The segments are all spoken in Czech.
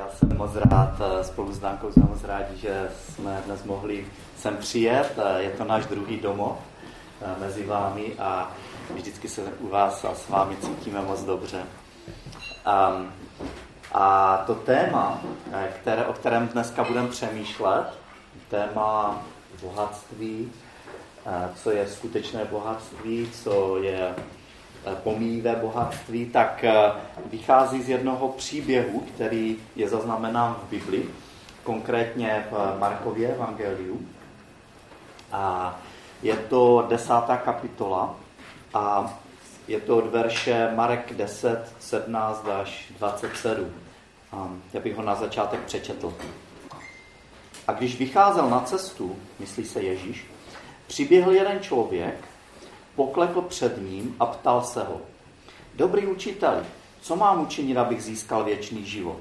Já jsem moc rád, eh, spolu s Dankou jsme moc rádi, že jsme dnes mohli sem přijet. Eh, je to náš druhý domov eh, mezi vámi a vždycky se u vás a s vámi cítíme moc dobře. A, a to téma, které, o kterém dneska budeme přemýšlet, téma bohatství, co je skutečné bohatství, co je pomíjivé bohatství, tak eh, vychází z jednoho příběhu, který je zaznamenán v Bibli, konkrétně v Markově evangeliu. A je to desátá kapitola a je to od verše Marek 10, 17 až 27. Já bych ho na začátek přečetl. A když vycházel na cestu, myslí se Ježíš, přiběhl jeden člověk, poklekl před ním a ptal se ho. Dobrý učiteli, co mám učinit, abych získal věčný život?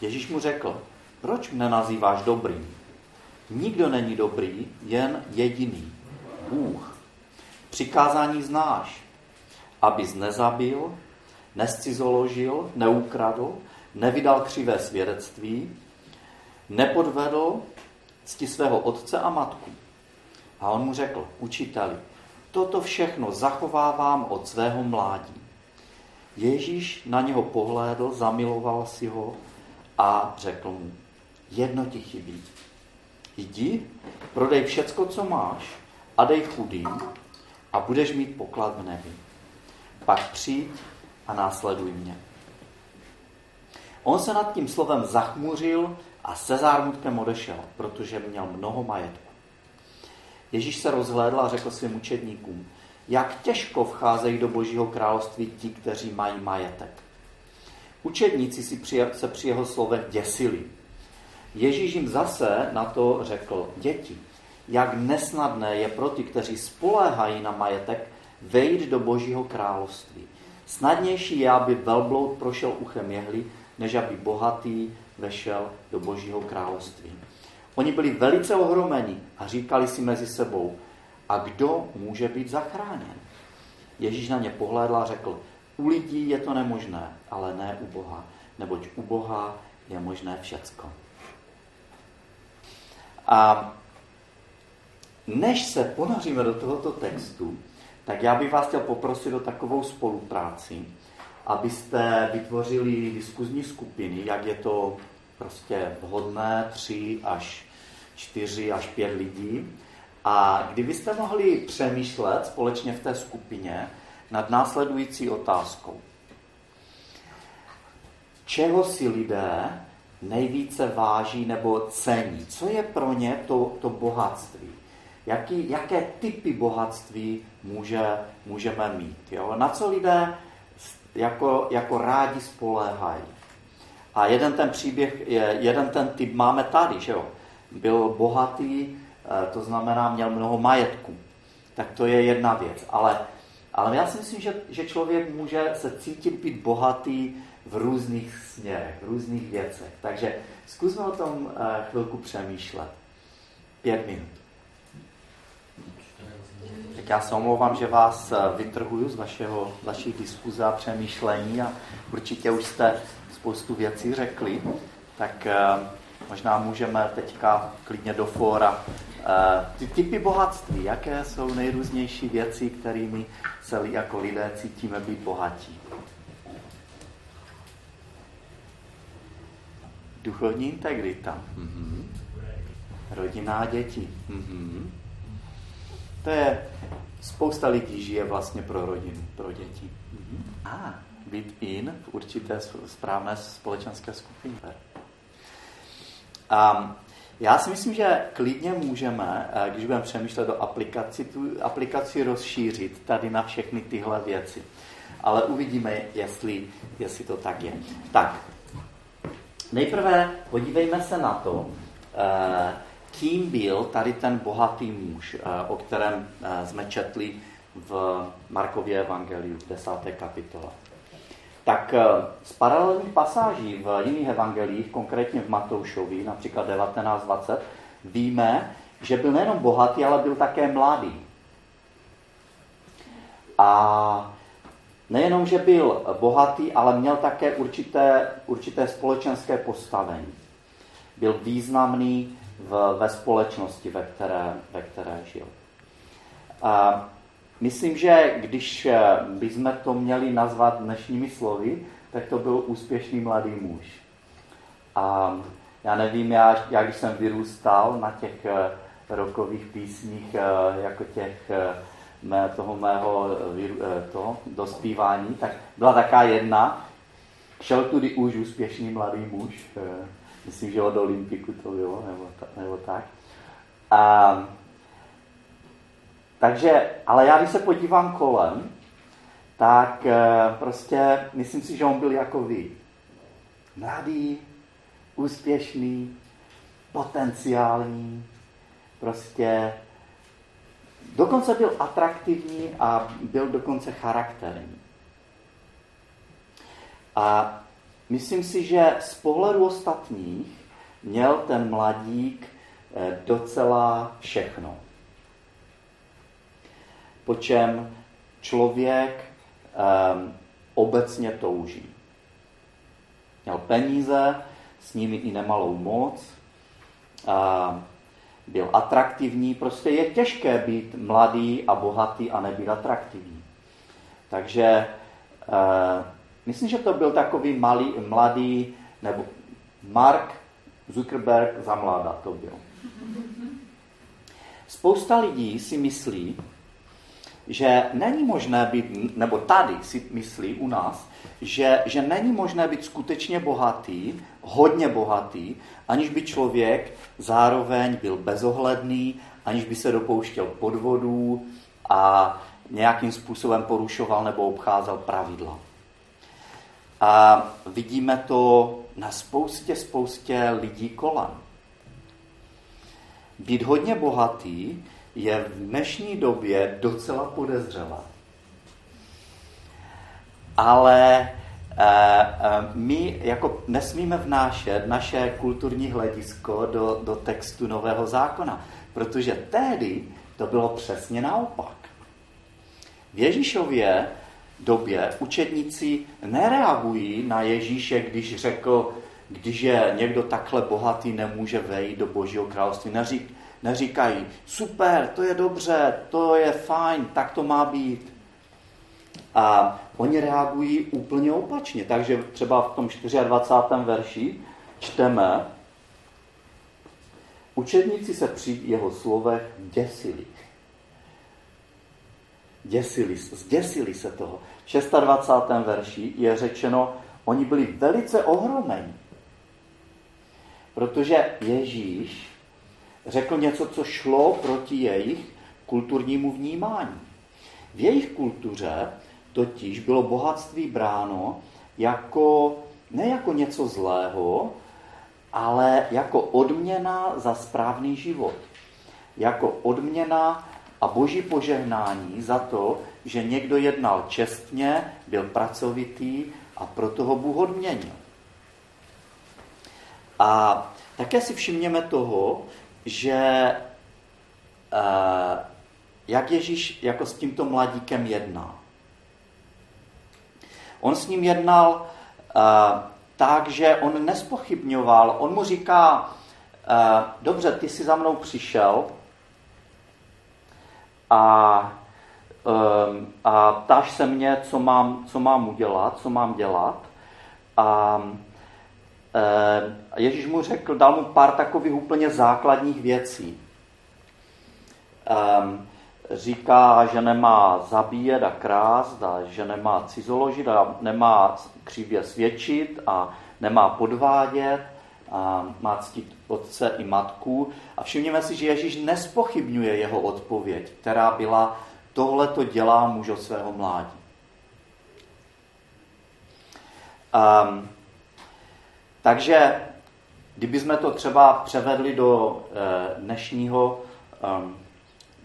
Ježíš mu řekl, proč mne nazýváš dobrým? Nikdo není dobrý, jen jediný, Bůh. Přikázání znáš, abys nezabil, nescizoložil, neukradl, nevydal křivé svědectví, nepodvedl cti svého otce a matku. A on mu řekl, učiteli, Toto všechno zachovávám od svého mládí. Ježíš na něho pohlédl, zamiloval si ho a řekl mu, jedno ti chybí. Jdi, prodej všecko, co máš a dej chudým a budeš mít poklad v nebi. Pak přijď a následuj mě. On se nad tím slovem zachmuřil a se zármutkem odešel, protože měl mnoho majetku. Ježíš se rozhlédl a řekl svým učedníkům, jak těžko vcházejí do božího království ti, kteří mají majetek. Učedníci si při, se při jeho slovech děsili. Ježíš jim zase na to řekl, děti, jak nesnadné je pro ty, kteří spoléhají na majetek, vejít do božího království. Snadnější je, aby velbloud prošel uchem jehly, než aby bohatý vešel do božího království. Oni byli velice ohromeni a říkali si mezi sebou, a kdo může být zachráněn? Ježíš na ně pohlédl a řekl, u lidí je to nemožné, ale ne u Boha, neboť u Boha je možné všecko. A než se ponoříme do tohoto textu, tak já bych vás chtěl poprosit o takovou spolupráci, abyste vytvořili diskuzní skupiny, jak je to prostě vhodné, tři až čtyři až pět lidí. A kdybyste mohli přemýšlet společně v té skupině nad následující otázkou. Čeho si lidé nejvíce váží nebo cení? Co je pro ně to, to bohatství? Jaký, jaké typy bohatství může, můžeme mít? Jo? Na co lidé jako, jako rádi spoléhají? A jeden ten příběh, jeden ten typ máme tady, že jo? Byl bohatý, eh, to znamená, měl mnoho majetku. Tak to je jedna věc. Ale, ale já si myslím, že, že člověk může se cítit být bohatý v různých směrech, v různých věcech. Takže zkusme o tom eh, chvilku přemýšlet. Pět minut. Tak já se omlouvám, že vás eh, vytrhuju z vašeho, vašich diskuzí a přemýšlení a určitě už jste spoustu věcí řekli, tak eh, možná můžeme teďka klidně do fóra. Eh, ty typy bohatství, jaké jsou nejrůznější věci, kterými se jako lidé cítíme být bohatí? Duchovní integrita. Mm-hmm. Rodina a děti. Mm-hmm. To je, spousta lidí žije vlastně pro rodinu, pro děti. Mm-hmm. A, ah být in v určité správné společenské skupině. A já si myslím, že klidně můžeme, eh, když budeme přemýšlet o aplikaci, tu aplikaci rozšířit tady na všechny tyhle věci. Ale uvidíme, jestli, jestli to tak je. Tak, nejprve podívejme se na to, eh, kým byl tady ten bohatý muž, eh, o kterém jsme četli v Markově evangeliu v 10. kapitole tak eh, z paralelních pasáží v jiných evangelích, konkrétně v Matoušovi, například 19.20, víme, že byl nejenom bohatý, ale byl také mladý. A nejenom, že byl bohatý, ale měl také určité, určité společenské postavení. Byl významný v, ve společnosti, ve které, ve které žil. A myslím, že když bychom to měli nazvat dnešními slovy, tak to byl úspěšný mladý muž. A já nevím, já, já když jsem vyrůstal na těch eh, rokových písních, eh, jako těch eh, mé, toho mého to, dospívání, tak byla taká jedna, šel tudy už úspěšný mladý muž, myslím, že od Olympiku to bylo, nebo, nebo tak. A, takže, ale já když se podívám kolem, tak prostě myslím si, že on byl jako vy. Mladý, úspěšný, potenciální, prostě dokonce byl atraktivní a byl dokonce charakterní. A myslím si, že z pohledu ostatních měl ten mladík eh, docela všechno. Po čem člověk um, obecně touží. Měl peníze, s nimi i nemalou moc, a byl atraktivní. Prostě je těžké být mladý a bohatý a nebyt atraktivní. Takže e, myslím, že to byl takový malý, mladý, nebo Mark Zuckerberg za mláda to byl. Spousta lidí si myslí, že není možné být, nebo tady si myslí u nás, že, že není možné být skutečně bohatý, hodně bohatý, aniž by člověk zároveň byl bezohledný, aniž by se dopouštěl podvodů a nějakým způsobem porušoval nebo obcházel pravidla. A vidíme to na spoustě, spoustě lidí kolem. Být hodně bohatý je v dnešní době docela podezřelé. Ale e, e, my jako nesmíme vnášet naše kulturní hledisko do, do textu Nového zákona, protože tehdy to bylo přesně naopak. V Ježíšově době učedníci nereagují na Ježíše, když řekl, když je někdo takhle bohatý, nemůže vejít do Božího království. Neřík, neříkají, super, to je dobře, to je fajn, tak to má být. A oni reagují úplně opačně. Takže třeba v tom 24. verši čteme, učedníci se při jeho slovech děsili. Děsili, zděsili se toho. V 26. verši je řečeno, oni byli velice ohromeni, protože Ježíš řekl něco, co šlo proti jejich kulturnímu vnímání. V jejich kultuře totiž bylo bohatství bráno jako, ne jako něco zlého, ale jako odměna za správný život. Jako odměna a boží požehnání za to, že někdo jednal čestně, byl pracovitý a proto ho Bůh odměnil. A také si všimněme toho, že uh, jak Ježíš jako s tímto mladíkem jedná. On s ním jednal uh, tak, že on nespochybňoval. On mu říká, uh, dobře, ty jsi za mnou přišel a, um, a ptáš se mě, co mám, co mám udělat, co mám dělat. A Ježíš mu řekl, dal mu pár takových úplně základních věcí. Ehm, říká, že nemá zabíjet a krást, a že nemá cizoložit a nemá křivě svědčit a nemá podvádět a má ctít otce i matku. A všimněme si, že Ježíš nespochybňuje jeho odpověď, která byla, tohle to dělá muž od svého mládí. Um, takže kdybychom to třeba převedli do eh, dnešního, ehm,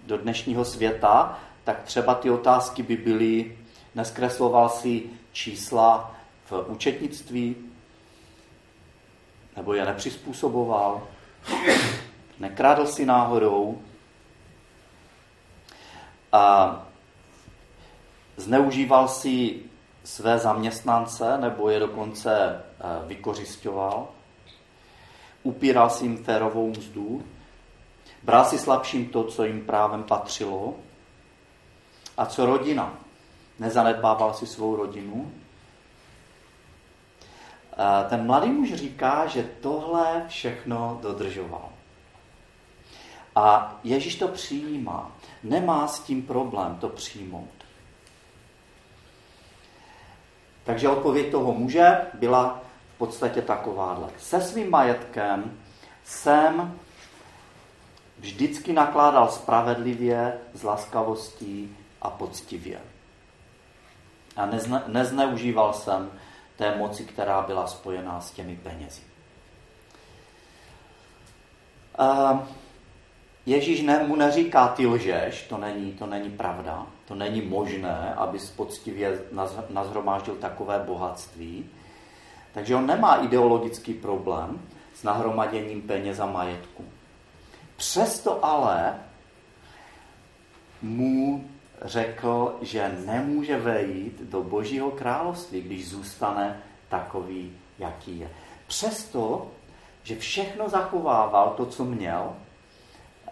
do dnešního světa, tak třeba ty otázky by byly, neskresloval si čísla v účetnictví, nebo je nepřizpůsoboval, nekrádl si náhodou, a zneužíval si své zaměstnance nebo je dokonce vykořišťoval, upíral si jim férovou mzdu, bral si slabším to, co jim právem patřilo. A co rodina? Nezanedbával si svou rodinu. Ten mladý muž říká, že tohle všechno dodržoval. A Ježíš to přijímá. Nemá s tím problém to přijmout. Takže odpověď toho muže byla podstatě takováhle. Se svým majetkem jsem vždycky nakládal spravedlivě, s laskavostí a poctivě. A nezne, nezneužíval jsem té moci, která byla spojená s těmi penězi. Uh, Ježíš ne, mu neříká, ty lžeš, to není, to není pravda, to není možné, abys poctivě nazhromáždil takové bohatství. Takže on nemá ideologický problém s nahromaděním peněz a majetku. Přesto ale mu řekl, že nemůže vejít do Božího království, když zůstane takový, jaký je. Přesto, že všechno zachovával to, co měl,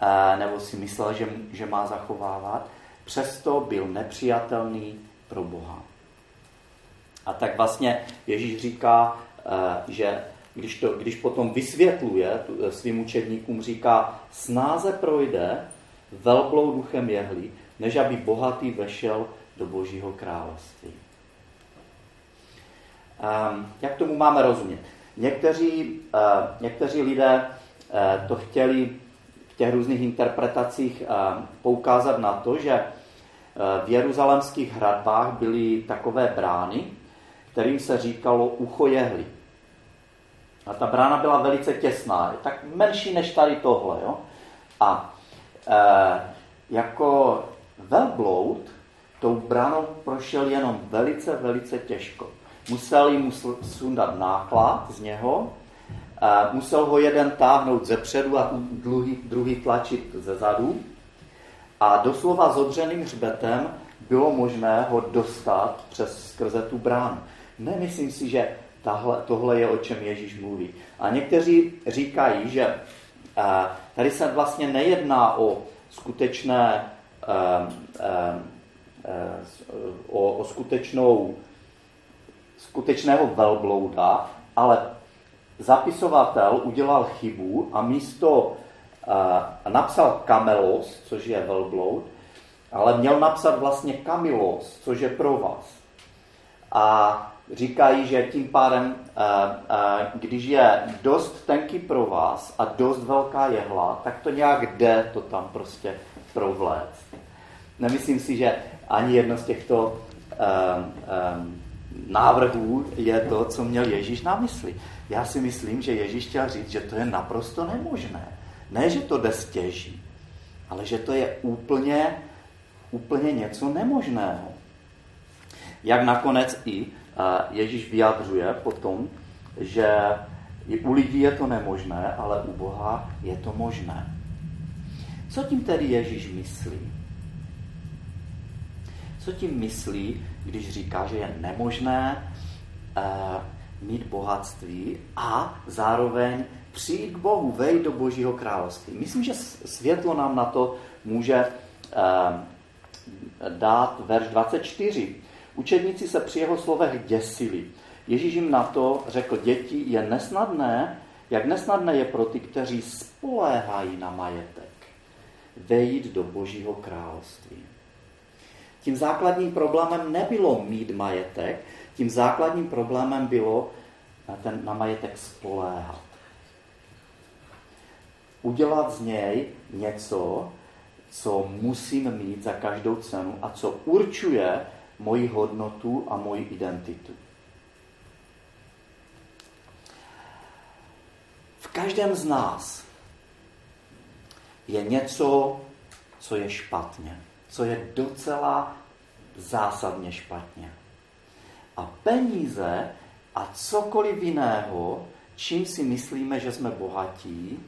Eh, nebo si myslel, že, že má zachovávat, přesto byl nepřijatelný pro Boha. A tak vlastně Ježíš říká, eh, že když, to, když potom vysvětluje eh, svým učedníkům, říká, snáze projde velblou duchem jehli, než aby bohatý vešel do božího království. Um, jak tomu máme rozumět? Někteří, uh, někteří lidé to chtěli těch různých interpretacích eh, poukázat na to, že eh, v jeruzalemských hradbách byly takové brány, kterým se říkalo ucho jehly. A ta brána byla velice těsná, tak menší než tady tohle. Jo? A e, jako velbloud tou bránou prošel jenom velice, velice těžko. Museli mu sundat náklad z něho a musel ho jeden táhnout ze předu a druhý, druhý tlačit ze zadu. A doslova s odřeným hřbetem bylo možné ho dostat přes skrze tu bránu. Nemyslím si, že tahle, tohle je, o čem Ježíš mluví. A někteří říkají, že a, tady se vlastně nejedná o skutečné, a, a, o, o skutečnou, skutečného velblouda, ale zapisovatel udělal chybu a místo uh, napsal Kamelos, což je velbloud, ale měl napsat vlastně Kamilos, což je pro vás. A říkají, že tím pádem, uh, uh, když je dost tenký pro vás a dost velká jehla, tak to nějak jde to tam prostě provléct. Nemyslím si, že ani jedno z těchto um, návrhů je to, co měl Ježíš na mysli. Já si myslím, že Ježíš chtěl říct, že to je naprosto nemožné. Ne, že to jde stěží, ale že to je úplně, úplně něco nemožného. Jak nakonec i Ježíš vyjadřuje potom, že u lidí je to nemožné, ale u Boha je to možné. Co tím tedy Ježíš myslí? Co tím myslí, když říká, že je nemožné uh, mít bohatství a zároveň přijít k Bohu, vejít do Božího království. Myslím, že světlo nám na to může uh, dát verš 24. Učedníci se při jeho slovech děsili. Ježíš jim na to řekl, děti, je nesnadné, jak nesnadné je pro ty, kteří spoléhají na majetek, vejít do Božího království. Tím základním problémem nebylo mít majetek, tím základním problémem bylo na, ten, na majetek spoléhat. Udělat z něj něco, co musím mít za každou cenu a co určuje moji hodnotu a moji identitu. V každém z nás je něco, co je špatně co je docela zásadně špatně. A peníze a cokoliv jiného, čím si myslíme, že jsme bohatí,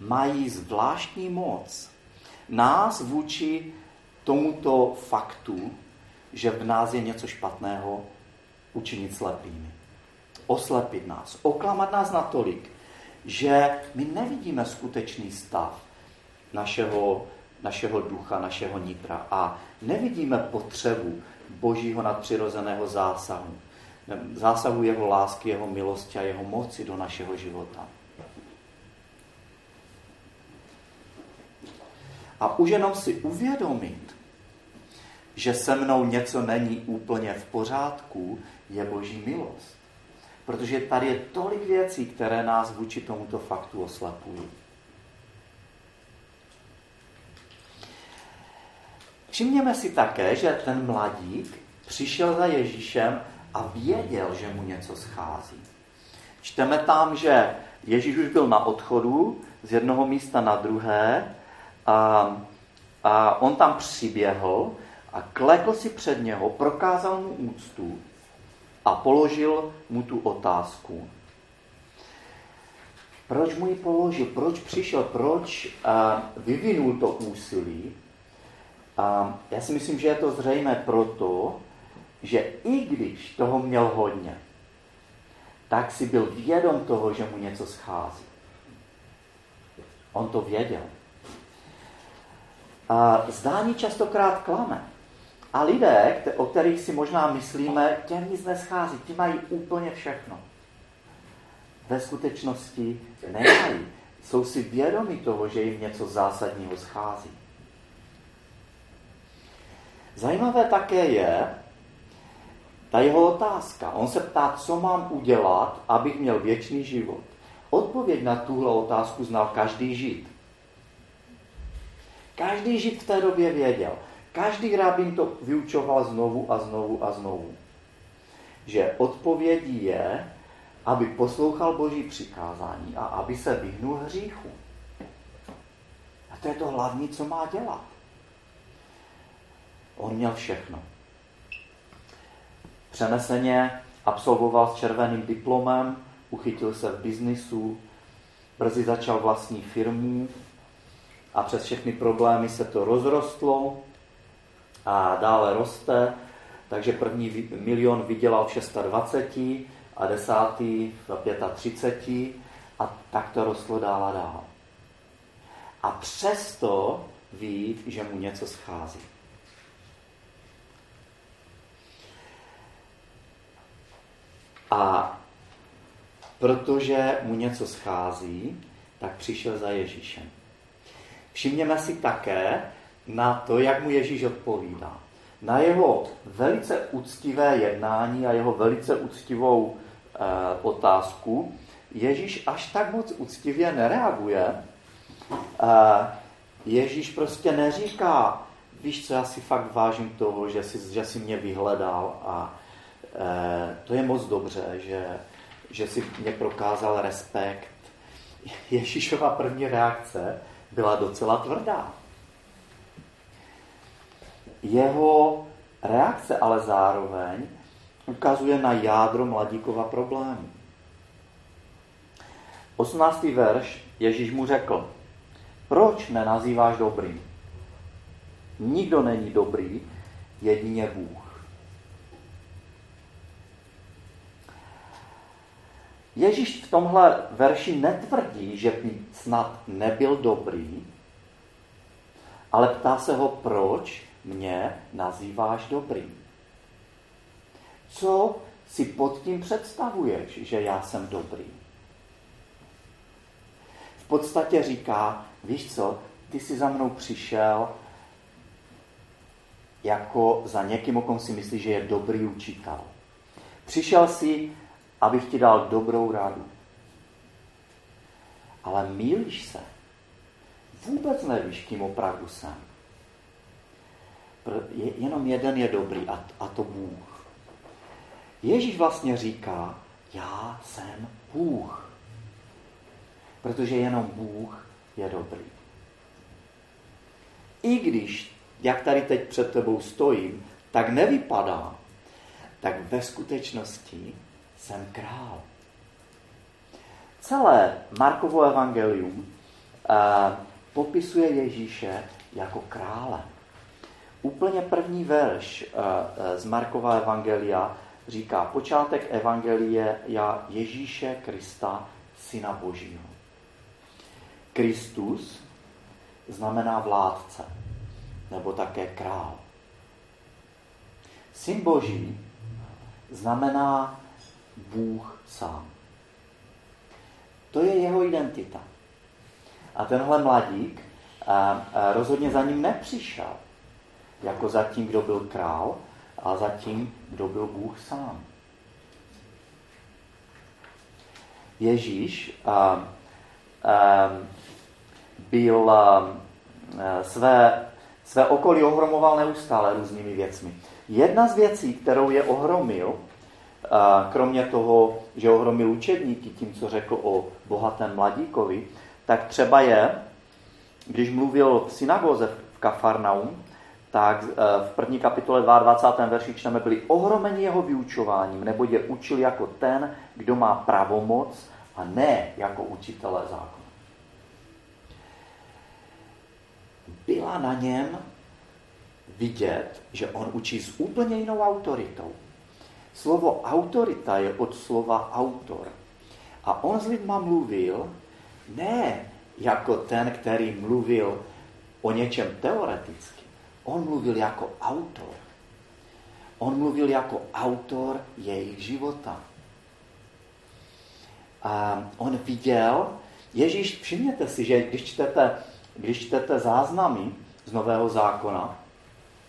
mají zvláštní moc. Nás vůči tomuto faktu, že v nás je něco špatného, učinit slepými. Oslepit nás, oklamat nás natolik, že my nevidíme skutečný stav našeho, našeho ducha, našeho nitra a nevidíme potřebu božího nadpřirozeného zásahu. Zásahu jeho lásky, jeho milosti a jeho moci do našeho života. A už jenom si uvědomit, že se mnou něco není úplně v pořádku, je boží milost. Protože tady je tolik věcí, které nás vůči tomuto faktu oslapují. Všimněme si také, že ten mladík přišel za Ježíšem a věděl, že mu něco schází. Čteme tam, že Ježíš už byl na odchodu z jednoho místa na druhé a, a on tam přiběhl a klekl si před něho, prokázal mu úctu a položil mu tu otázku. Proč mu ji položil? Proč přišel? Proč uh, vyvinul to úsilí? Já si myslím, že je to zřejmé proto, že i když toho měl hodně, tak si byl vědom toho, že mu něco schází. On to věděl. A zdání častokrát klame. A lidé, o kterých si možná myslíme, těm nic neschází, ti mají úplně všechno. Ve skutečnosti nemají. Jsou si vědomi toho, že jim něco zásadního schází. Zajímavé také je ta jeho otázka. On se ptá, co mám udělat, abych měl věčný život. Odpověď na tuhle otázku znal každý žid. Každý žid v té době věděl. Každý rabín to vyučoval znovu a znovu a znovu. Že odpovědí je, aby poslouchal Boží přikázání a aby se vyhnul hříchu. A to je to hlavní, co má dělat. On měl všechno. Přeneseně absolvoval s červeným diplomem, uchytil se v biznisu, brzy začal vlastní firmu a přes všechny problémy se to rozrostlo a dále roste, takže první milion vydělal v 26 a desátý v 35 a tak to rostlo dál a dál. A přesto ví, že mu něco schází. A protože mu něco schází, tak přišel za Ježíšem. Všimněme si také, na to, jak mu Ježíš odpovídá. Na jeho velice úctivé jednání a jeho velice úctivou e, otázku Ježíš až tak moc úctivě nereaguje. E, Ježíš prostě neříká, víš co, já si fakt vážím toho, že jsi, že jsi mě vyhledal a e, to je moc dobře, že, že si mě prokázal respekt. Ježíšova první reakce byla docela tvrdá. Jeho reakce ale zároveň ukazuje na jádro mladíkova problému. 18. verš Ježíš mu řekl, proč nenazýváš dobrým? Nikdo není dobrý, jedině Bůh. Ježíš v tomhle verši netvrdí, že by snad nebyl dobrý, ale ptá se ho, proč mě nazýváš dobrým. Co si pod tím představuješ, že já jsem dobrý? V podstatě říká, víš co, ty jsi za mnou přišel jako za někým, o kom si myslíš, že je dobrý učitel. Přišel si, abych ti dal dobrou radu. Ale mílíš se. Vůbec nevíš, kým opravdu jsem jenom jeden je dobrý a, a to Bůh. Ježíš vlastně říká, já jsem Bůh. Protože jenom Bůh je dobrý. I když, jak tady teď před tebou stojím, tak nevypadá, tak ve skutečnosti jsem král. Celé Markovo evangelium uh, popisuje Ježíše jako krále. Úplně první verš eh, eh, z Markova Evangelia říká počátek evangelie já Ježíše Krista, Syna Božího. Kristus znamená vládce, nebo také král. Syn Boží znamená Bůh sám. To je jeho identita. A tenhle mladík a rozhodně za ním nepřišel, jako za tím, kdo byl král, a za tím, kdo byl Bůh sám. Ježíš a, a, byl a, své, své okolí ohromoval neustále různými věcmi. Jedna z věcí, kterou je ohromil, kromě toho, že ohromil učedníky tím, co řekl o bohatém mladíkovi, tak třeba je, když mluvil v synagoze v Kafarnaum, tak e, v první kapitole 22. verši čteme, byli ohromeni jeho vyučováním, nebo je učil jako ten, kdo má pravomoc a ne jako učitelé zákona. Byla na něm vidět, že on učí s úplně jinou autoritou. Slovo autorita je od slova autor. A on s lidma mluvil ne jako ten, který mluvil o něčem teoreticky. On mluvil jako autor. On mluvil jako autor jejich života. A on viděl, Ježíš, všimněte si, že když čtete, když čtete záznamy z Nového zákona,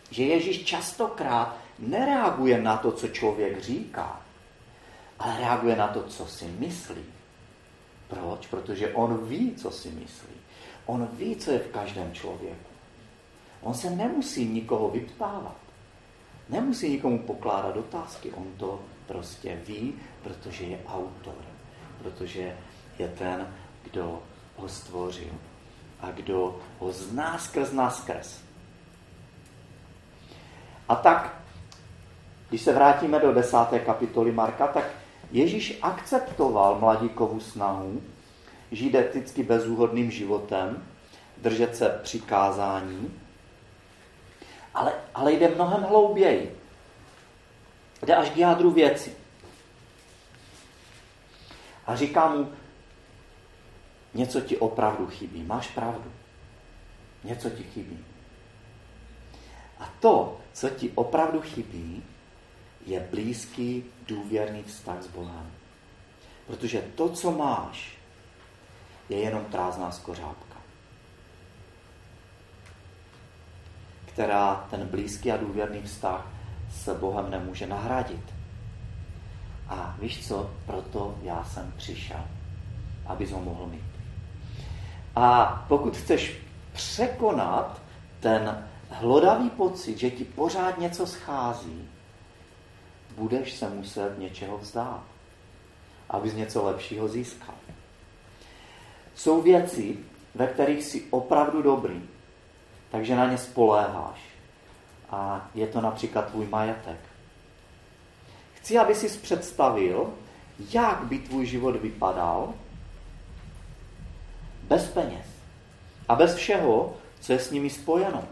že Ježíš častokrát nereaguje na to, co člověk říká, ale reaguje na to, co si myslí. Proč? Protože on ví, co si myslí. On ví, co je v každém člověku. On se nemusí nikoho vyptávat. Nemusí nikomu pokládat otázky. On to prostě ví, protože je autor. Protože je ten, kdo ho stvořil. A kdo ho zná skrz nás skrz. A tak, když se vrátíme do desáté kapitoly Marka, tak Ježíš akceptoval mladíkovu snahu žít eticky bezúhodným životem, držet se přikázání, ale, ale jde mnohem hlouběji. Jde až k jádru věci. A říká mu, něco ti opravdu chybí, máš pravdu. Něco ti chybí. A to, co ti opravdu chybí, je blízký, důvěrný vztah s Bohem. Protože to, co máš, je jenom prázdná skořápka, která ten blízký a důvěrný vztah s Bohem nemůže nahradit. A víš co? Proto já jsem přišel, abys ho mohl mít. A pokud chceš překonat ten hlodavý pocit, že ti pořád něco schází, budeš se muset něčeho vzdát, abys něco lepšího získal. Jsou věci, ve kterých jsi opravdu dobrý, takže na ně spoléháš. A je to například tvůj majetek. Chci, aby si představil, jak by tvůj život vypadal bez peněz a bez všeho, co je s nimi spojeno.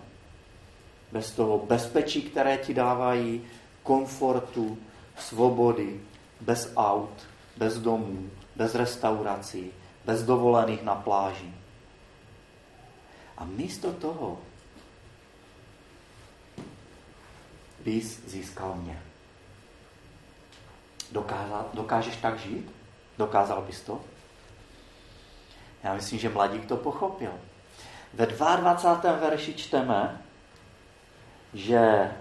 Bez toho bezpečí, které ti dávají, komfortu, svobody, bez aut, bez domů, bez restaurací, bez dovolených na pláži. A místo toho bys získal mě. Dokázal, dokážeš tak žít? Dokázal bys to? Já myslím, že mladík to pochopil. Ve 22. verši čteme, že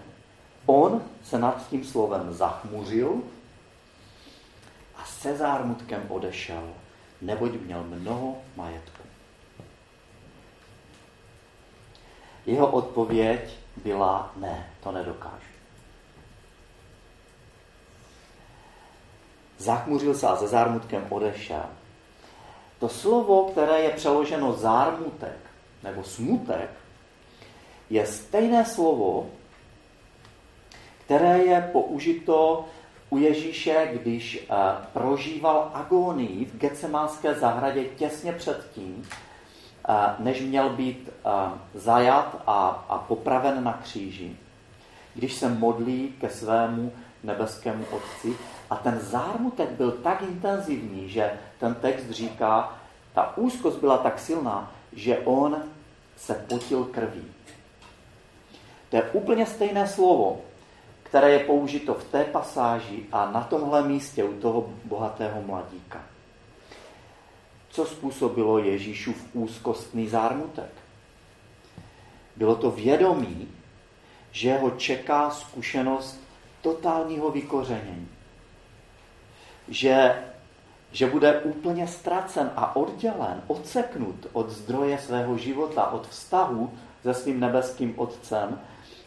on se nad tím slovem zachmuřil a se zármutkem odešel, neboť měl mnoho majetku. Jeho odpověď byla ne, to nedokážu. Zachmuřil se a se zármutkem odešel. To slovo, které je přeloženo zármutek nebo smutek, je stejné slovo, které je použito u Ježíše, když eh, prožíval agonii v Getsemánské zahradě těsně předtím, eh, než měl být eh, zajat a, a popraven na kříži, když se modlí ke svému nebeskému Otci. A ten zármutek byl tak intenzivní, že ten text říká, ta úzkost byla tak silná, že on se potil krví. To je úplně stejné slovo, které je použito v té pasáži a na tomhle místě u toho bohatého mladíka. Co způsobilo Ježíšův úzkostný zármutek? Bylo to vědomí, že ho čeká zkušenost totálního vykořenění. Že, že bude úplně ztracen a oddělen, odseknut od zdroje svého života, od vztahu se svým nebeským Otcem.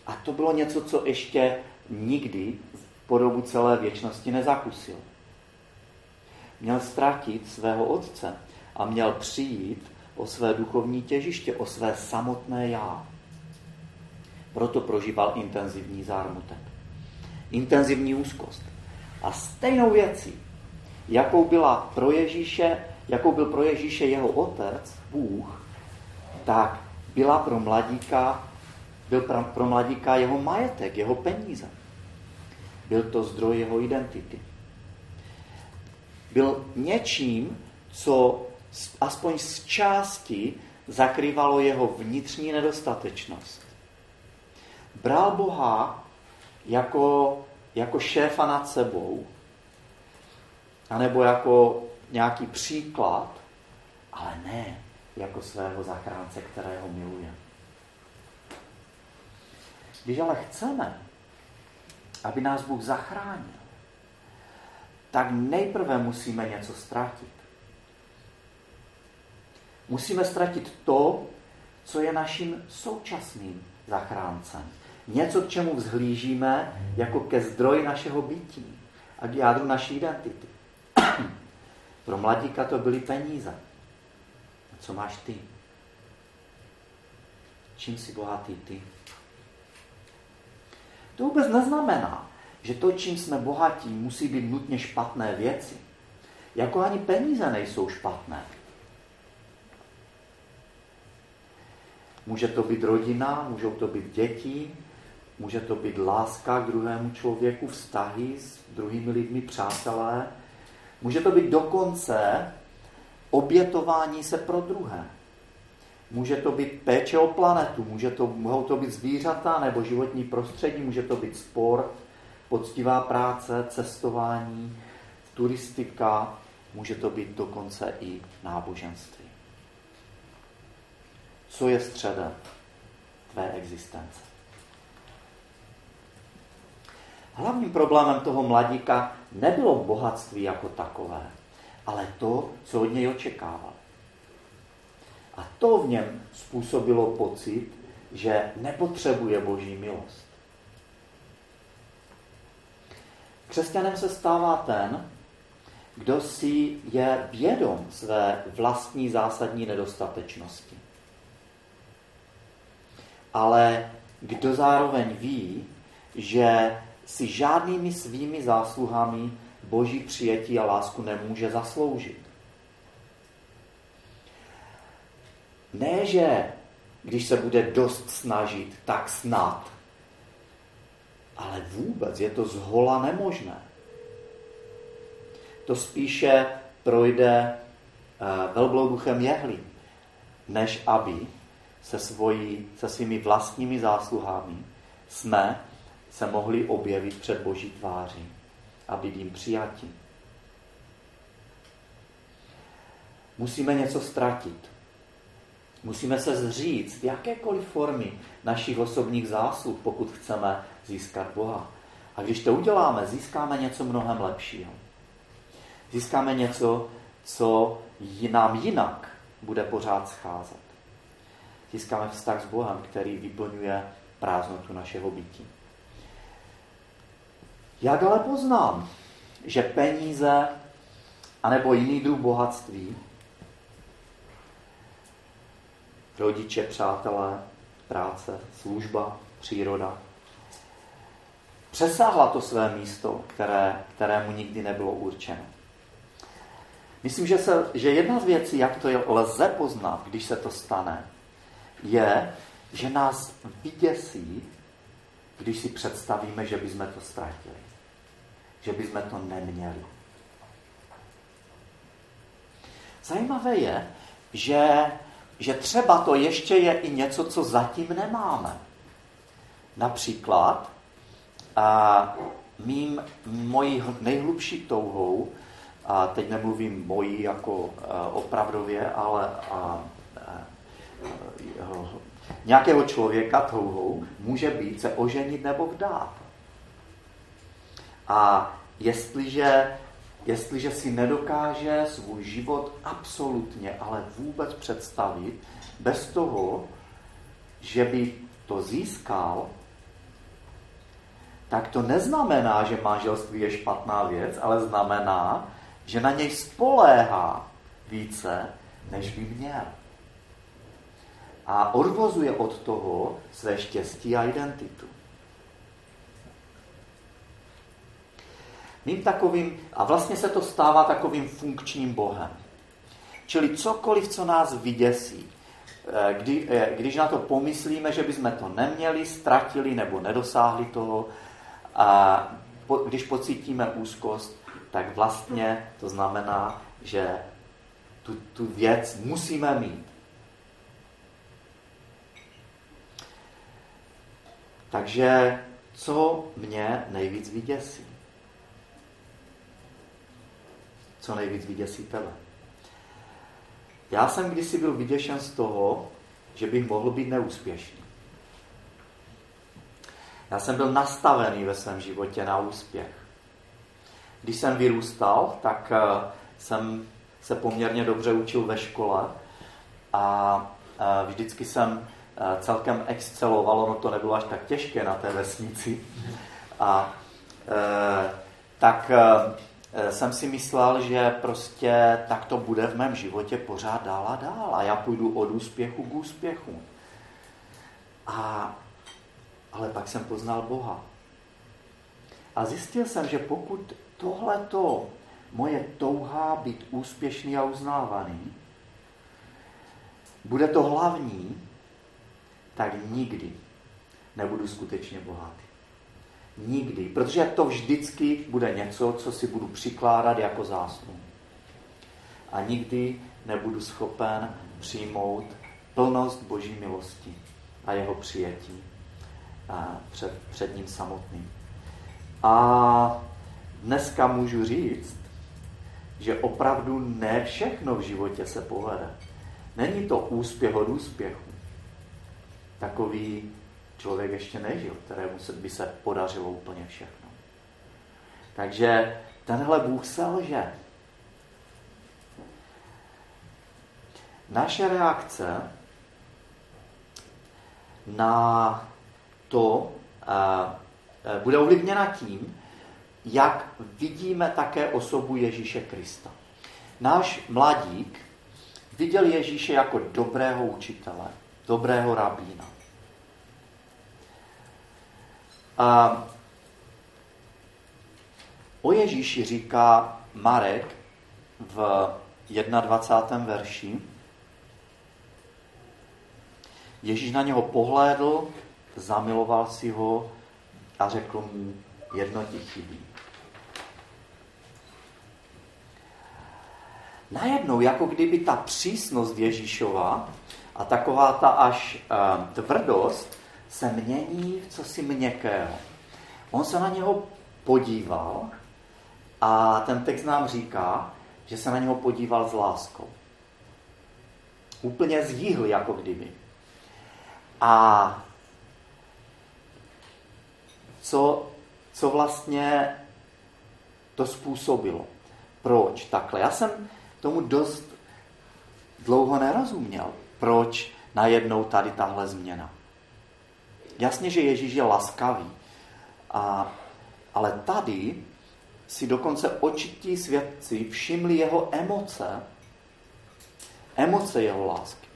A to bylo něco, co ještě nikdy v podobu celé věčnosti nezakusil. Měl ztratit svého Otce a měl přijít o své duchovní těžiště, o své samotné já. Proto prožíval intenzivní zármutek. Intenzivní úzkost. A stejnou věcí, jakou, byla pro Ježíše, jakou byl pro Ježíše jeho otec, Bůh, tak byla pro mladíka, byl pro mladíka jeho majetek, jeho peníze. Byl to zdroj jeho identity. Byl něčím, co aspoň z části zakrývalo jeho vnitřní nedostatečnost bral Boha jako, jako šéfa nad sebou, anebo jako nějaký příklad, ale ne jako svého zachránce, kterého miluje. Když ale chceme, aby nás Bůh zachránil, tak nejprve musíme něco ztratit. Musíme ztratit to, co je naším současným zachráncem. Něco, k čemu vzhlížíme jako ke zdroji našeho bytí a k jádru naší identity. Pro mladíka to byly peníze. A co máš ty? Čím jsi bohatý ty? To vůbec neznamená, že to, čím jsme bohatí, musí být nutně špatné věci. Jako ani peníze nejsou špatné. Může to být rodina, můžou to být děti, Může to být láska k druhému člověku, vztahy s druhými lidmi, přátelé. Může to být dokonce obětování se pro druhé. Může to být péče o planetu, může to, mohou to být zvířata nebo životní prostředí, může to být sport, poctivá práce, cestování, turistika, může to být dokonce i náboženství. Co je středem tvé existence? Hlavním problémem toho mladíka nebylo bohatství jako takové, ale to, co od něj očekával. A to v něm způsobilo pocit, že nepotřebuje boží milost. Křesťanem se stává ten, kdo si je vědom své vlastní zásadní nedostatečnosti. Ale kdo zároveň ví, že si žádnými svými zásluhami boží přijetí a lásku nemůže zasloužit. Ne, že když se bude dost snažit, tak snad. Ale vůbec je to zhola nemožné. To spíše projde uh, velblouduchem jehly, než aby se, svojí, se svými vlastními zásluhami jsme se mohli objevit před Boží tváří a být jim přijatí. Musíme něco ztratit. Musíme se zříct jakékoliv formy našich osobních zásluh, pokud chceme získat Boha. A když to uděláme, získáme něco mnohem lepšího. Získáme něco, co nám jinak bude pořád scházet. Získáme vztah s Bohem, který vyplňuje prázdnotu našeho bytí. Jak ale poznám, že peníze anebo jiný druh bohatství, rodiče, přátelé, práce, služba, příroda, přesáhla to své místo, které, kterému nikdy nebylo určeno. Myslím, že, se, že jedna z věcí, jak to je, lze poznat, když se to stane, je, že nás vyděsí, když si představíme, že bychom to ztratili. Že bychom to neměli. Zajímavé je, že, že třeba to ještě je i něco, co zatím nemáme. Například a mým, mojí nejhlubší touhou, a teď nemluvím mojí jako a, opravdově, ale a, a, a, nějakého člověka touhou může být se oženit nebo vdát. A jestliže, jestliže si nedokáže svůj život absolutně, ale vůbec představit, bez toho, že by to získal, tak to neznamená, že manželství je špatná věc, ale znamená, že na něj spoléhá více, než by měl. A odvozuje od toho své štěstí a identitu. Mým takovým, a vlastně se to stává takovým funkčním bohem. Čili cokoliv, co nás vyděsí, eh, kdy, eh, když na to pomyslíme, že bychom to neměli, ztratili nebo nedosáhli toho, a když pocítíme úzkost, tak vlastně to znamená, že tu, tu věc musíme mít. Takže co mě nejvíc vyděsí? Co nejvíc vyděsí tebe? Já jsem kdysi byl vyděšen z toho, že bych mohl být neúspěšný. Já jsem byl nastavený ve svém životě na úspěch. Když jsem vyrůstal, tak eh, jsem se poměrně dobře učil ve škole a eh, vždycky jsem eh, celkem exceloval, ono to nebylo až tak těžké na té vesnici. A tak jsem si myslel, že prostě tak to bude v mém životě pořád dál a dál a já půjdu od úspěchu k úspěchu. A ale pak jsem poznal Boha. A zjistil jsem, že pokud tohleto moje touha být úspěšný a uznávaný, bude to hlavní, tak nikdy nebudu skutečně bohatý. Nikdy. Protože to vždycky bude něco, co si budu přikládat jako zásluhu. A nikdy nebudu schopen přijmout plnost Boží milosti a jeho přijetí před, před ním samotným. A dneska můžu říct, že opravdu ne všechno v životě se povede. Není to úspěch od úspěchu. Takový člověk ještě nežil, kterému se, by se podařilo úplně všechno. Takže tenhle Bůh selže. Naše reakce na to bude ovlivněna tím, jak vidíme také osobu Ježíše Krista. Náš mladík viděl Ježíše jako dobrého učitele, dobrého rabína. A o Ježíši říká Marek v 21. verši. Ježíš na něho pohlédl zamiloval si ho a řekl mu, jedno ti chybí. Najednou, jako kdyby ta přísnost Ježíšova a taková ta až uh, tvrdost se mění v cosi měkkého. On se na něho podíval a ten text nám říká, že se na něho podíval s láskou. Úplně zjíhl, jako kdyby. A co, co vlastně to způsobilo. Proč takhle? Já jsem tomu dost dlouho nerozuměl. Proč najednou tady tahle změna? Jasně, že Ježíš je laskavý, a, ale tady si dokonce očití svědci všimli jeho emoce, emoce jeho lásky.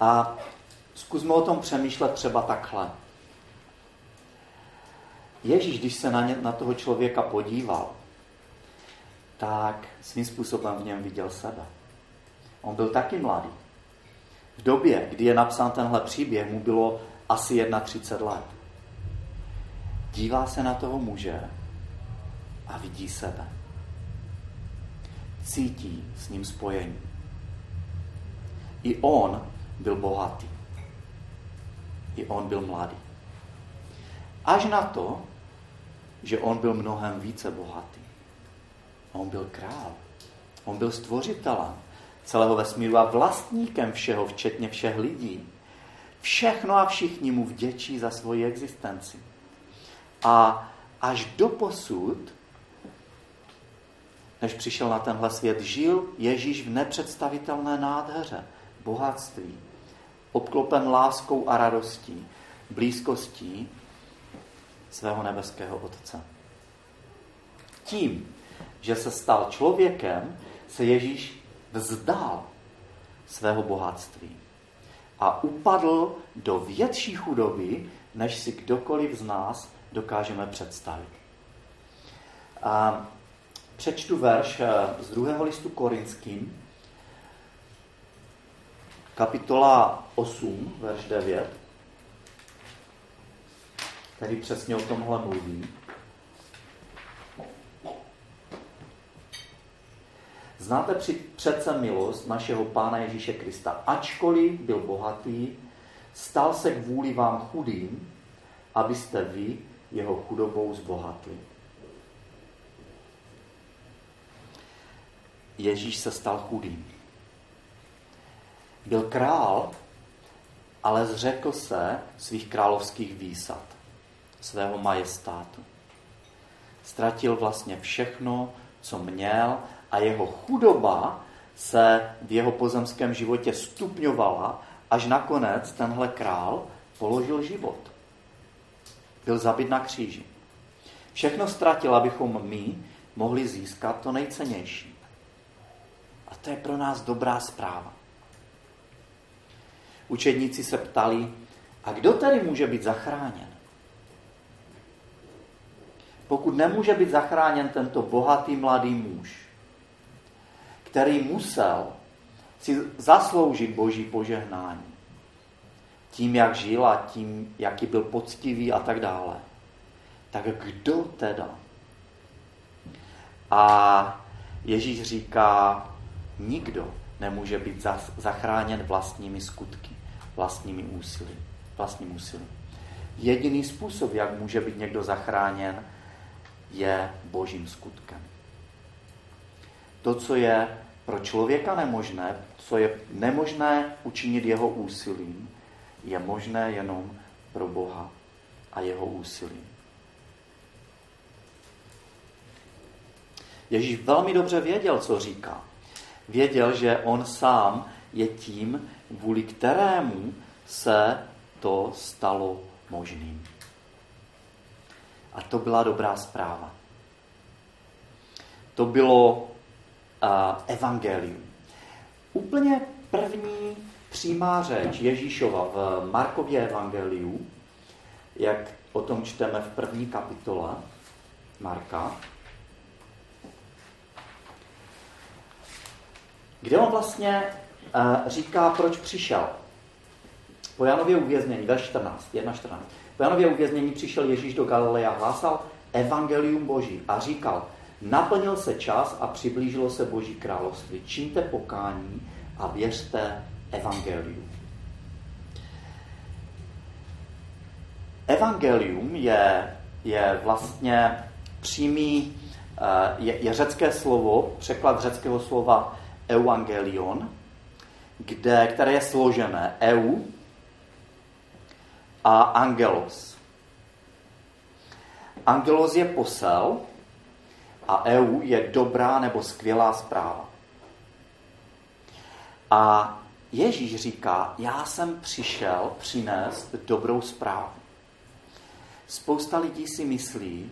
A zkusme o tom přemýšlet třeba takhle. Ježíš, když se na, ně, na toho člověka podíval, tak svým způsobem v něm viděl sebe. On byl taky mladý. V době, kdy je napsán tenhle příběh, mu bylo asi 31 let. dívá se na toho muže a vidí sebe. Cítí s ním spojení. I on byl bohatý. I on byl mladý. Až na to, že on byl mnohem více bohatý. On byl král. On byl stvořitelem celého vesmíru a vlastníkem všeho, včetně všech lidí. Všechno a všichni mu vděčí za svoji existenci. A až do posud, než přišel na tenhle svět, žil Ježíš v nepředstavitelné nádheře, bohatství, obklopen láskou a radostí, blízkostí svého nebeského Otce. Tím, že se stal člověkem, se Ježíš vzdal svého bohatství a upadl do větší chudoby, než si kdokoliv z nás dokážeme představit. A přečtu verš eh, z druhého listu Korinským, kapitola 8, verš 9, který přesně o tomhle mluví. Znáte přece milost našeho Pána Ježíše Krista. Ačkoliv byl bohatý, stal se k vůli vám chudým, abyste vy jeho chudobou zbohatli. Ježíš se stal chudým. Byl král, ale zřekl se svých královských výsad, svého majestátu. Ztratil vlastně všechno, co měl a jeho chudoba se v jeho pozemském životě stupňovala, až nakonec tenhle král položil život. Byl zabit na kříži. Všechno ztratil, abychom my mohli získat to nejcennější. A to je pro nás dobrá zpráva. Učedníci se ptali, a kdo tedy může být zachráněn? Pokud nemůže být zachráněn tento bohatý mladý muž, který musel si zasloužit boží požehnání, tím, jak žil a tím, jaký byl poctivý a tak dále, tak kdo teda? A Ježíš říká, nikdo nemůže být zachráněn vlastními skutky vlastními úsilí, vlastním úsilím. Jediný způsob, jak může být někdo zachráněn, je božím skutkem. To, co je pro člověka nemožné, co je nemožné učinit jeho úsilím, je možné jenom pro Boha a jeho úsilím. Ježíš velmi dobře věděl, co říká. Věděl, že on sám je tím, kvůli kterému se to stalo možným. A to byla dobrá zpráva. To bylo evangelium. Úplně první přímá řeč Ježíšova v Markově evangeliu, jak o tom čteme v první kapitole Marka, kde on vlastně říká, proč přišel. Po Janově uvěznění, verš 14, 1.14. Po Janově uvěznění přišel Ježíš do Galileja, hlásal evangelium Boží a říkal, naplnil se čas a přiblížilo se Boží království. Čiňte pokání a věřte evangelium. Evangelium je, je vlastně přímý, eh, je, je řecké slovo, překlad řeckého slova evangelion, kde, které je složené EU a angelos. Angelos je posel a EU je dobrá nebo skvělá zpráva. A Ježíš říká, já jsem přišel přinést dobrou zprávu. Spousta lidí si myslí,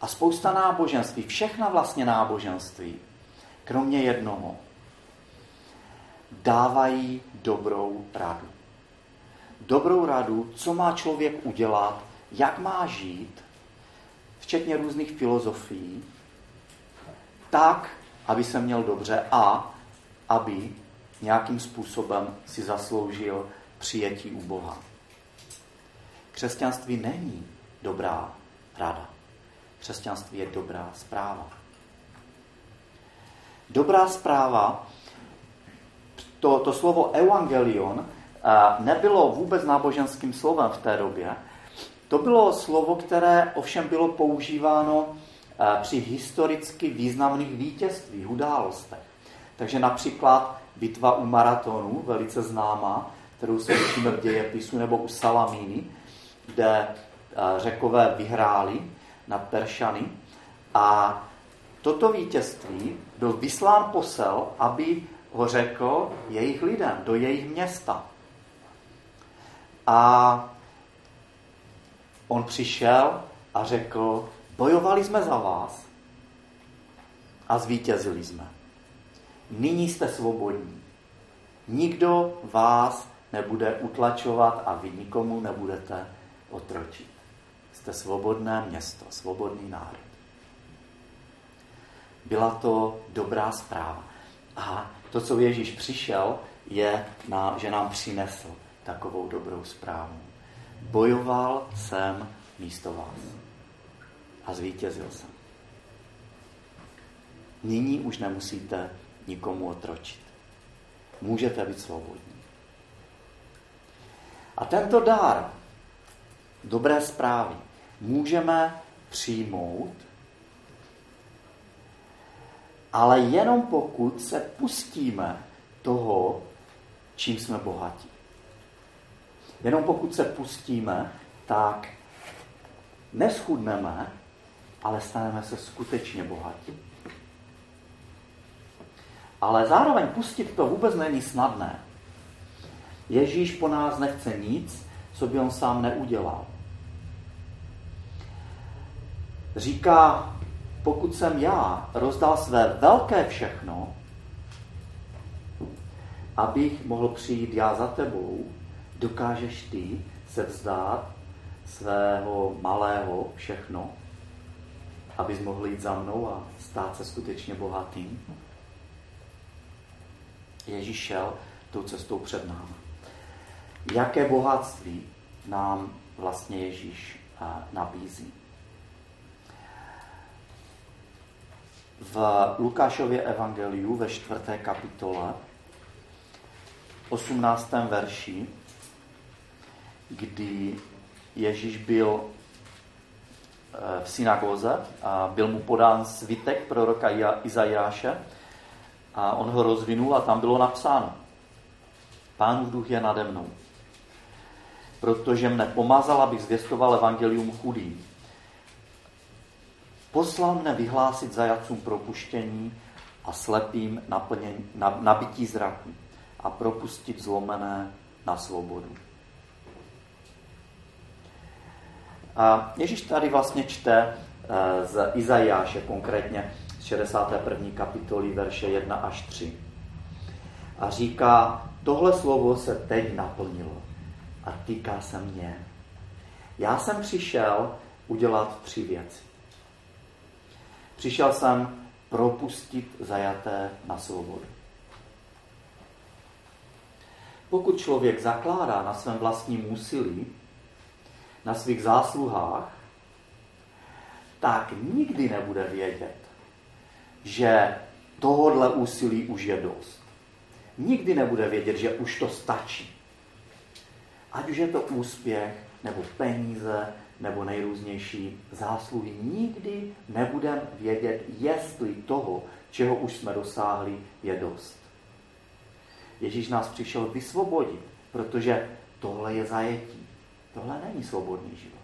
a spousta náboženství, všechna vlastně náboženství, kromě jednoho, dávají dobrou radu. Dobrou radu, co má člověk udělat, jak má žít, včetně různých filozofií, tak, aby se měl dobře a aby nějakým způsobem si zasloužil přijetí u Boha. Křesťanství není dobrá rada. Křesťanství je dobrá zpráva. Dobrá zpráva, to, to slovo evangelion nebylo vůbec náboženským slovem v té době. To bylo slovo, které ovšem bylo používáno při historicky významných vítězstvích, událostech. Takže například bitva u maratonu, velice známá, kterou se učíme v dějepisu, nebo u Salamíny, kde řekové vyhráli nad Peršany. A toto vítězství byl vyslán posel, aby ho řekl jejich lidem, do jejich města. A on přišel a řekl, bojovali jsme za vás a zvítězili jsme. Nyní jste svobodní. Nikdo vás nebude utlačovat a vy nikomu nebudete otročit. Jste svobodné město, svobodný národ. Byla to dobrá zpráva. A to, co Ježíš přišel, je, na, že nám přinesl takovou dobrou zprávu. Bojoval jsem místo vás. A zvítězil jsem. Nyní už nemusíte nikomu otročit. Můžete být svobodní. A tento dár dobré zprávy můžeme přijmout, ale jenom pokud se pustíme toho, čím jsme bohatí. Jenom pokud se pustíme, tak neschudneme, ale staneme se skutečně bohatí. Ale zároveň pustit to vůbec není snadné. Ježíš po nás nechce nic, co by on sám neudělal. Říká, pokud jsem já rozdal své velké všechno, abych mohl přijít já za tebou, dokážeš ty se vzdát svého malého všechno, abys mohl jít za mnou a stát se skutečně bohatým. Ježíš šel tou cestou před námi. Jaké bohatství nám vlastně Ježíš nabízí? V Lukášově evangeliu ve čtvrté kapitole 18. verši, kdy Ježíš byl eh, v synagoze a byl mu podán svitek proroka Izajáše a on ho rozvinul a tam bylo napsáno Pánův duch je nade mnou, protože mne pomazal, abych zvěstoval evangelium chudým. Poslal mne vyhlásit zajacům propuštění a slepým naplnění, nabití zraku a propustit zlomené na svobodu. A Ježíš tady vlastně čte eh, z Izajáše, konkrétně z 61. kapitoly, verše 1 až 3. A říká, tohle slovo se teď naplnilo a týká se mě. Já jsem přišel udělat tři věci. Přišel jsem propustit zajaté na svobodu. Pokud člověk zakládá na svém vlastním úsilí, na svých zásluhách, tak nikdy nebude vědět, že tohodle úsilí už je dost. Nikdy nebude vědět, že už to stačí. Ať už je to úspěch, nebo peníze, nebo nejrůznější zásluhy. Nikdy nebudeme vědět, jestli toho, čeho už jsme dosáhli, je dost. Ježíš nás přišel vysvobodit, protože tohle je zajetí. Tohle není svobodný život.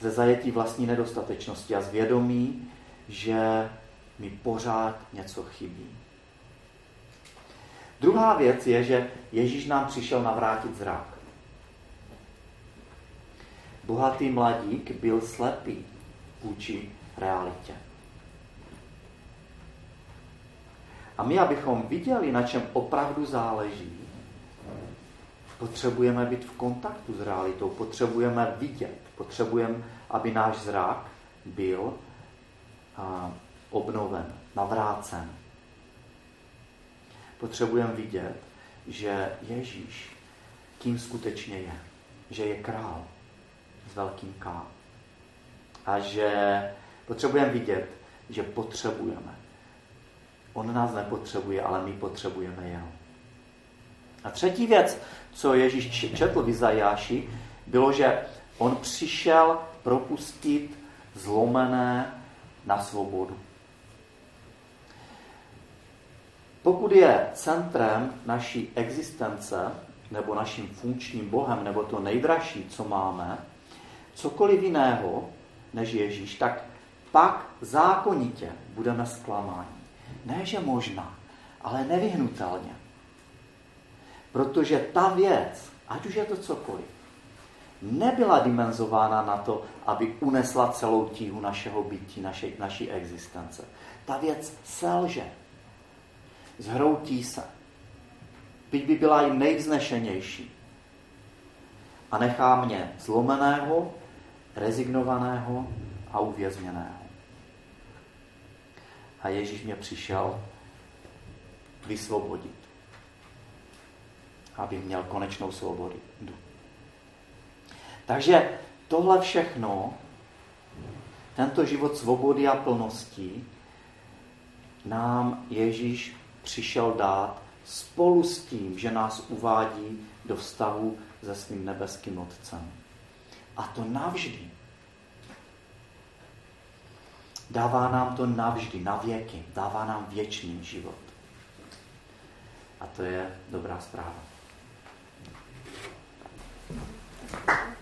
Ze zajetí vlastní nedostatečnosti a zvědomí, že mi pořád něco chybí. Druhá věc je, že Ježíš nám přišel navrátit zrak. Bohatý mladík byl slepý vůči realitě. A my, abychom viděli, na čem opravdu záleží, potřebujeme být v kontaktu s realitou, potřebujeme vidět, potřebujeme, aby náš zrak byl obnoven, navrácen. Potřebujeme vidět, že Ježíš kým skutečně je. že je král s velkým K. A že potřebujeme vidět, že potřebujeme. On nás nepotřebuje, ale my potřebujeme jeho. A třetí věc, co Ježíš četl v Izajáši, bylo, že on přišel propustit zlomené na svobodu. Pokud je centrem naší existence, nebo naším funkčním Bohem, nebo to nejdražší, co máme, cokoliv jiného než Ježíš, tak pak zákonitě budeme zklamáni. Ne, že možná, ale nevyhnutelně. Protože ta věc, ať už je to cokoliv, nebyla dimenzována na to, aby unesla celou tíhu našeho bytí, naše, naší existence. Ta věc selže. Zhroutí se. Byť by byla i nejvznešenější. A nechá mě zlomeného, rezignovaného a uvězněného. A Ježíš mě přišel vysvobodit, aby měl konečnou svobodu. Takže tohle všechno, tento život svobody a plnosti, nám Ježíš přišel dát spolu s tím, že nás uvádí do vztahu se svým nebeským Otcem. A to navždy. Dává nám to navždy, na věky. Dává nám věčný život. A to je dobrá zpráva. あっ。